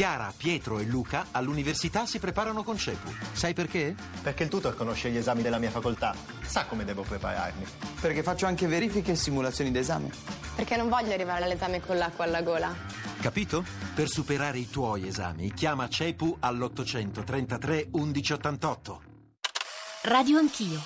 Chiara, Pietro e Luca all'università si preparano con CEPU. Sai perché? Perché il tutor conosce gli esami della mia facoltà, sa come devo prepararmi. Perché faccio anche verifiche e simulazioni d'esame. Perché non voglio arrivare all'esame con l'acqua alla gola. Capito? Per superare i tuoi esami, chiama CEPU all'833 1188. Radio Anch'io.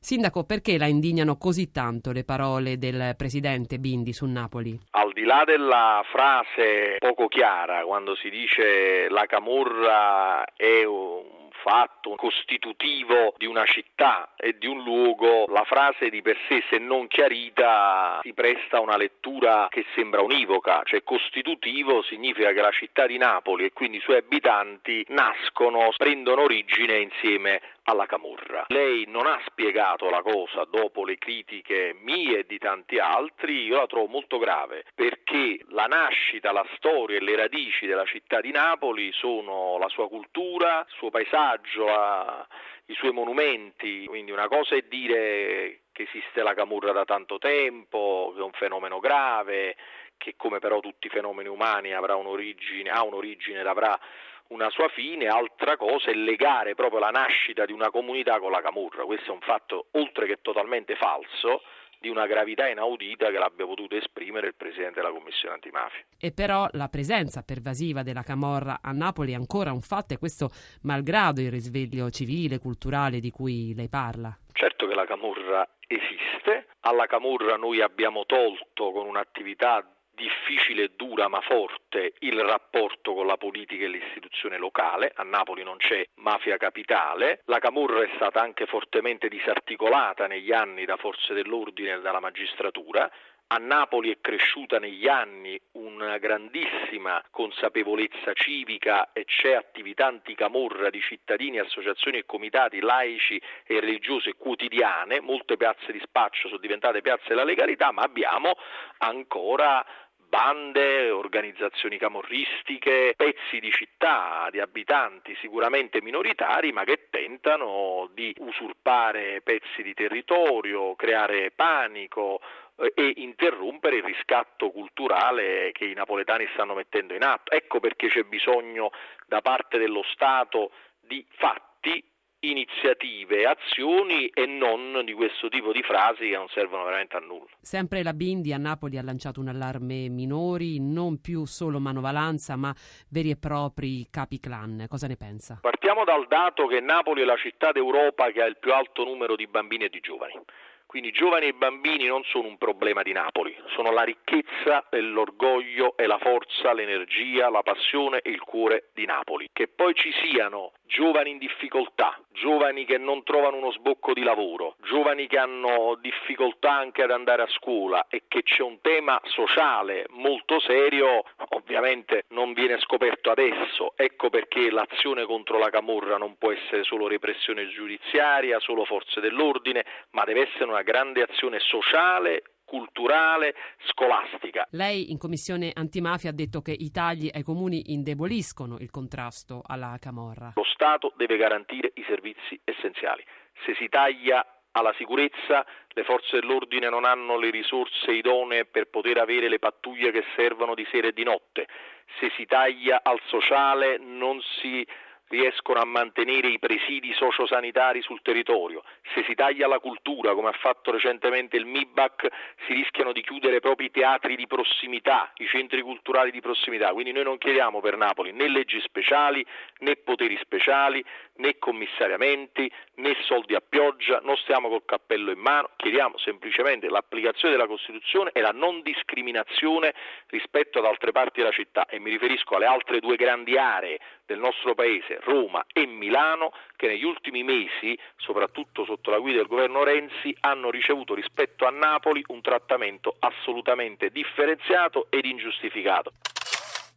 Sindaco, perché la indignano così tanto le parole del presidente Bindi su Napoli? Di là della frase poco chiara, quando si dice la Camorra è un fatto costitutivo di una città e di un luogo, la frase di per sé, se non chiarita, si presta a una lettura che sembra univoca, cioè costitutivo significa che la città di Napoli e quindi i suoi abitanti nascono, prendono origine insieme alla Camorra. Lei non ha spiegato la cosa dopo le critiche mie e di tanti altri, io la trovo molto grave perché la nascita, la storia e le radici della città di Napoli sono la sua cultura, il suo paesaggio, la, i suoi monumenti, quindi una cosa è dire che esiste la Camorra da tanto tempo, che è un fenomeno grave, che come però tutti i fenomeni umani avrà un'origine, ha un'origine ed avrà una sua fine, altra cosa è legare proprio la nascita di una comunità con la Camorra. Questo è un fatto oltre che totalmente falso, di una gravità inaudita che l'abbia potuto esprimere il Presidente della Commissione antimafia. E però la presenza pervasiva della Camorra a Napoli è ancora un fatto e questo malgrado il risveglio civile, culturale di cui lei parla. Certo che la Camorra esiste, alla Camorra noi abbiamo tolto con un'attività difficile e dura ma forte il rapporto con la politica e l'istituzione locale. A Napoli non c'è mafia capitale. La Camorra è stata anche fortemente disarticolata negli anni da forze dell'ordine e dalla magistratura. A Napoli è cresciuta negli anni una grandissima consapevolezza civica e c'è attività anticamorra di cittadini, associazioni e comitati laici e religiose quotidiane, molte piazze di spaccio sono diventate piazze della legalità, ma abbiamo ancora bande, organizzazioni camorristiche, pezzi di città, di abitanti sicuramente minoritari, ma che tentano di usurpare pezzi di territorio, creare panico eh, e interrompere il riscatto culturale che i napoletani stanno mettendo in atto. Ecco perché c'è bisogno da parte dello Stato di fatti iniziative, azioni e non di questo tipo di frasi che non servono veramente a nulla. Sempre la Bindi a Napoli ha lanciato un allarme minori, non più solo manovalanza, ma veri e propri capi clan. Cosa ne pensa? Partiamo dal dato che Napoli è la città d'Europa che ha il più alto numero di bambini e di giovani. Quindi giovani e bambini non sono un problema di Napoli, sono la ricchezza e l'orgoglio e la forza, l'energia, la passione e il cuore di Napoli. Che poi ci siano giovani in difficoltà, giovani che non trovano uno sbocco di lavoro, giovani che hanno difficoltà anche ad andare a scuola e che c'è un tema sociale molto serio, ovviamente non viene scoperto adesso. Ecco perché l'azione contro la Camorra non può essere solo repressione giudiziaria, solo forze dell'ordine, ma deve essere una grande azione sociale culturale, scolastica. Lei in commissione antimafia ha detto che i tagli ai comuni indeboliscono il contrasto alla camorra. Lo Stato deve garantire i servizi essenziali. Se si taglia alla sicurezza, le forze dell'ordine non hanno le risorse idonee per poter avere le pattuglie che servono di sera e di notte. Se si taglia al sociale non si riescono a mantenere i presidi sociosanitari sul territorio. Se si taglia la cultura, come ha fatto recentemente il MIBAC, si rischiano di chiudere proprio i teatri di prossimità, i centri culturali di prossimità. Quindi noi non chiediamo per Napoli né leggi speciali, né poteri speciali, né commissariamenti, né soldi a pioggia, non stiamo col cappello in mano, chiediamo semplicemente l'applicazione della Costituzione e la non discriminazione rispetto ad altre parti della città e mi riferisco alle altre due grandi aree del nostro paese, Roma e Milano, che negli ultimi mesi, soprattutto sotto la guida del governo Renzi, hanno ricevuto rispetto a Napoli un trattamento assolutamente differenziato ed ingiustificato.